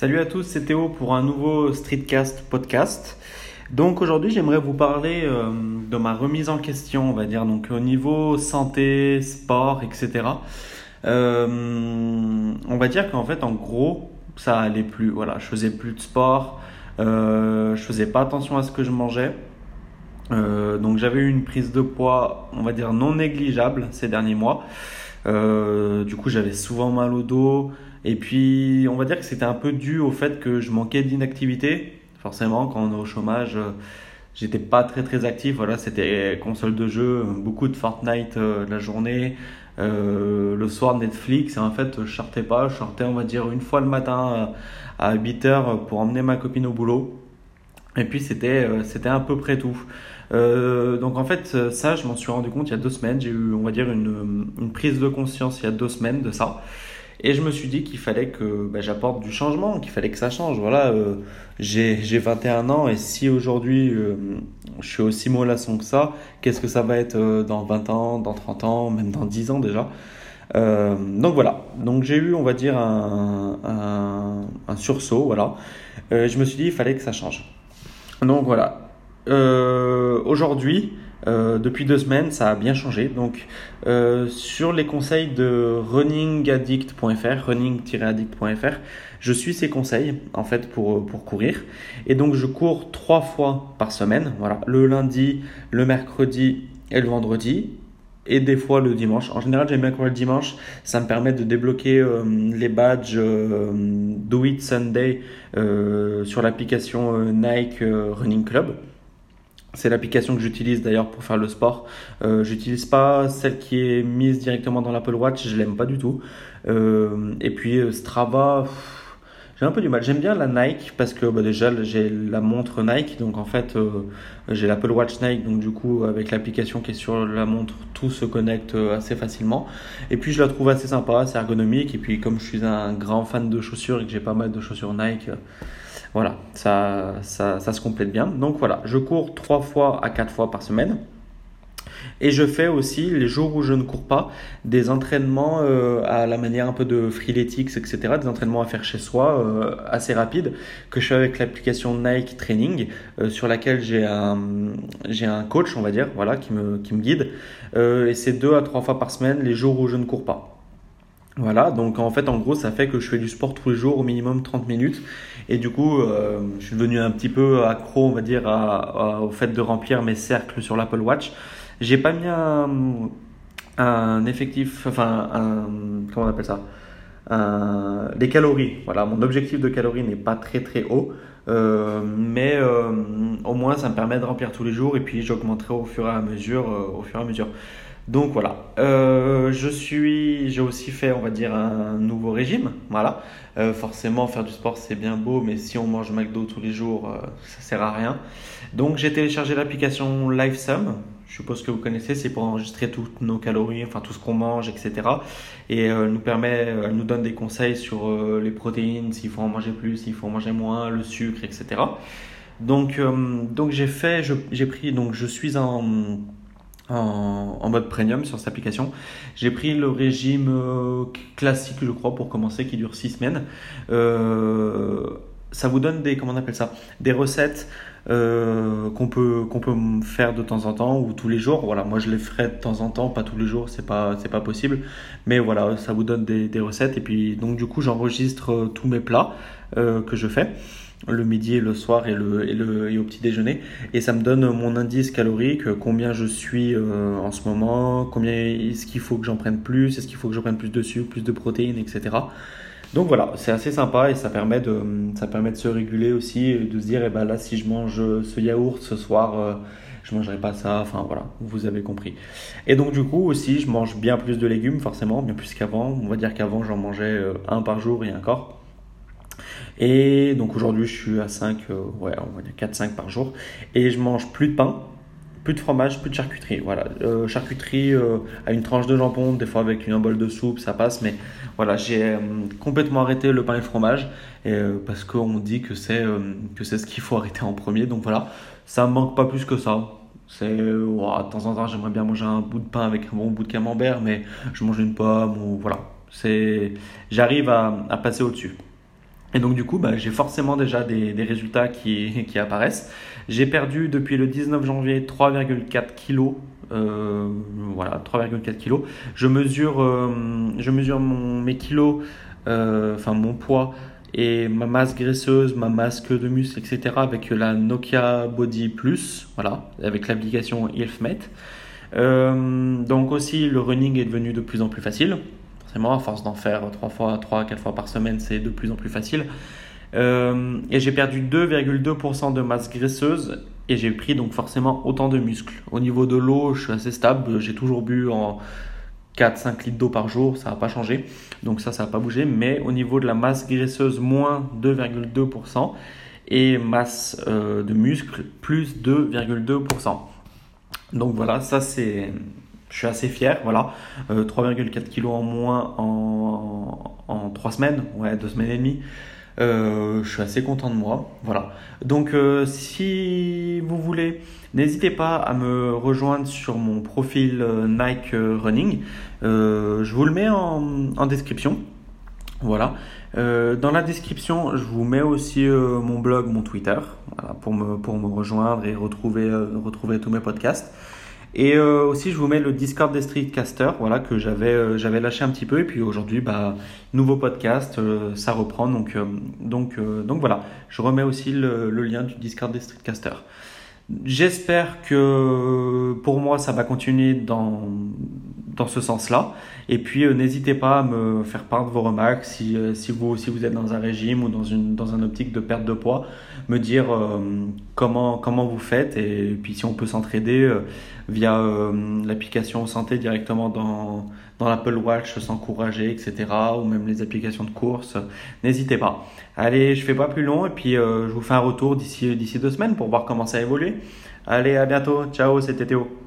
Salut à tous, c'est Théo pour un nouveau Streetcast podcast. Donc aujourd'hui, j'aimerais vous parler euh, de ma remise en question, on va dire, donc au niveau santé, sport, etc. Euh, on va dire qu'en fait, en gros, ça allait plus. Voilà, je faisais plus de sport, euh, je faisais pas attention à ce que je mangeais. Donc j'avais eu une prise de poids, on va dire non négligeable ces derniers mois. du coup, j'avais souvent mal au dos. Et puis, on va dire que c'était un peu dû au fait que je manquais d'inactivité. Forcément, quand on est au chômage, euh, j'étais pas très très actif. Voilà, c'était console de jeu, beaucoup de Fortnite euh, la journée, euh, le soir Netflix. Et en fait, je sortais pas. Je sortais, on va dire, une fois le matin à 8 heures pour emmener ma copine au boulot. Et puis, c'était c'était à peu près tout. donc en fait, ça, je m'en suis rendu compte il y a deux semaines. J'ai eu, on va dire, une, une prise de conscience il y a deux semaines de ça. Et je me suis dit qu'il fallait que bah, j'apporte du changement, qu'il fallait que ça change. Voilà, euh, j'ai 21 ans et si aujourd'hui euh, je suis aussi mollasson que ça, qu'est-ce que ça va être euh, dans 20 ans, dans 30 ans, même dans 10 ans déjà? Donc voilà, donc j'ai eu on va dire un, un, un sursaut, voilà. je me suis dit il fallait que ça change. Donc voilà, aujourd'hui, euh, depuis deux semaines, ça a bien changé. Donc, euh, sur les conseils de runningaddict.fr, running-addict.fr, je suis ces conseils en fait pour, pour courir. Et donc, je cours trois fois par semaine. Voilà, le lundi, le mercredi et le vendredi. Et des fois le dimanche. En général, j'aime bien courir le dimanche. Ça me permet de débloquer euh, les badges Do It Sunday sur l'application Nike Running Club. C'est l'application que j'utilise d'ailleurs pour faire le sport. Euh, j'utilise pas celle qui est mise directement dans l'Apple Watch, je l'aime pas du tout. Euh, et puis euh, Strava, j'ai un peu du mal. J'aime bien la Nike parce que bah, déjà j'ai la montre Nike, donc en fait euh, j'ai l'Apple Watch Nike, donc du coup avec l'application qui est sur la montre, tout se connecte assez facilement. Et puis je la trouve assez sympa, assez ergonomique. Et puis comme je suis un grand fan de chaussures et que j'ai pas mal de chaussures Nike voilà, ça, ça, ça, se complète bien. Donc voilà, je cours 3 fois à 4 fois par semaine. Et je fais aussi, les jours où je ne cours pas, des entraînements euh, à la manière un peu de freeletics, etc. Des entraînements à faire chez soi, euh, assez rapides, que je fais avec l'application Nike Training, euh, sur laquelle j'ai un, j'ai un coach, on va dire, voilà, qui me, qui me guide. et c'est 2 à 3 fois par semaine, les jours où je ne cours pas. Voilà, donc en fait, en gros, ça fait que je fais du sport tous les jours, au minimum 30 minutes. Et du coup, je suis devenu un petit peu accro, on va dire, au fait de remplir mes cercles sur l'Apple Watch. J'ai pas mis un, effectif, enfin, un, comment on appelle ça? Un, Des calories. Voilà, mon objectif de calories n'est pas très très haut. Euh, mais euh, au moins ça me permet de remplir tous les jours et puis j'augmenterai au fur et à mesure au fur et à mesure donc voilà, euh, je suis, j'ai aussi fait, on va dire, un nouveau régime. Voilà, euh, forcément, faire du sport c'est bien beau, mais si on mange McDo tous les jours, euh, ça sert à rien. Donc j'ai téléchargé l'application LiveSum. Je suppose que vous connaissez, c'est pour enregistrer toutes nos calories, enfin tout ce qu'on mange, etc. Et elle nous permet, elle nous donne des conseils sur les protéines, s'il faut en manger plus, s'il faut en manger moins, le sucre, etc. Donc, donc j'ai fait, j'ai pris, donc je suis en en, mode premium sur cette application. J'ai pris le régime euh, classique, je crois, pour commencer, qui dure 6 semaines. Euh, ça vous donne des, comment on appelle ça, des recettes euh, qu'on peut qu'on peut faire de temps en temps ou tous les jours. Voilà, moi je les ferai de temps en temps, pas tous les jours, c'est pas c'est pas possible. Mais voilà, ça vous donne des, des recettes et puis donc du coup j'enregistre tous mes plats que je fais le midi le soir et, le, et, le, et au petit déjeuner. Et ça me donne mon indice calorique, combien je suis euh, en ce moment, combien est-ce qu'il faut que j'en prenne plus, est-ce qu'il faut que j'en prenne plus de sucre, plus de protéines, etc. Donc voilà, c'est assez sympa et ça permet de, se réguler aussi, de se dire, eh ben là, si je mange ce yaourt ce soir, euh, je mangerai pas ça. Enfin voilà, vous avez compris. Et donc du coup aussi, je mange bien plus de légumes, forcément, bien plus qu'avant. On va dire qu'avant, j'en mangeais euh, un par jour et encore. Et donc aujourd'hui, je suis à 5, euh, ouais, on va dire 4-5 par jour. Et je mange plus de pain, plus de fromage, plus de charcuterie. Voilà, euh, charcuterie euh, à une tranche de jambon, des fois avec une bol de soupe, ça passe. Mais voilà, j'ai complètement arrêté le pain et le fromage parce qu'on dit que c'est que c'est ce qu'il faut arrêter en premier. Donc voilà, ça me manque pas plus que ça. C'est de temps en temps, j'aimerais bien manger un bout de pain avec un bon bout de camembert, mais je mange une pomme ou voilà. C'est, j'arrive à, à passer au-dessus. Et donc du coup, bah, j'ai forcément déjà des, des résultats qui, qui apparaissent. J'ai perdu depuis le 19 janvier 3,4 kg. Euh, voilà, 3,4 kg. Je mesure, euh, je mesure mon, mes kilos, euh, enfin mon poids et ma masse graisseuse, ma masse de muscle, etc. avec la Nokia Body Plus, voilà, avec l'application ILFMET. Donc aussi, le running est devenu de plus en plus facile. Forcément, à force d'en faire 3 fois, 3 4 fois par semaine, c'est de plus en plus facile. Euh, et j'ai perdu 2,2% de masse graisseuse et j'ai pris donc forcément autant de muscles. Au niveau de l'eau, je suis assez stable. J'ai toujours bu en 4-5 litres d'eau par jour, ça n'a pas changé. Donc ça, ça n'a pas bougé. Mais au niveau de la masse graisseuse, moins 2,2%. Et masse euh, de muscle, plus 2,2%. Donc voilà, ça c'est... Je suis assez fier, voilà. 3,4 euh, kg en moins en, en 3 semaines, ouais, 2 semaines et demie. Euh, je suis assez content de moi. Voilà. Donc, euh, si vous voulez, n'hésitez pas à me rejoindre sur mon profil Nike Running. je vous le mets en, description. Voilà. dans la description, je vous mets aussi mon blog, mon Twitter, pour, me, rejoindre et retrouver tous mes podcasts. Et euh, aussi, je vous mets le Discord des Streetcasters, voilà, que j'avais euh, lâché un petit peu. Et puis aujourd'hui, bah, nouveau podcast, euh, ça reprend. Donc, donc, donc voilà, je remets aussi le, lien du Discord des Streetcasters. J'espère que pour moi, ça va continuer dans, dans ce sens-là. Et puis, n'hésitez pas à me faire part de vos remarques si, si, vous, si vous êtes dans un régime ou dans, une, dans un optique de perte de poids, me dire comment, comment vous faites et puis si on peut s'entraider via euh, l'application santé directement dans, dans l'Apple Watch, s'encourager, etc. Ou même les applications de course. N'hésitez pas. Allez, je fais pas plus long et puis euh, je vous fais un retour d'ici deux semaines pour voir comment ça évolue. Allez, à bientôt. Ciao, c'était Théo.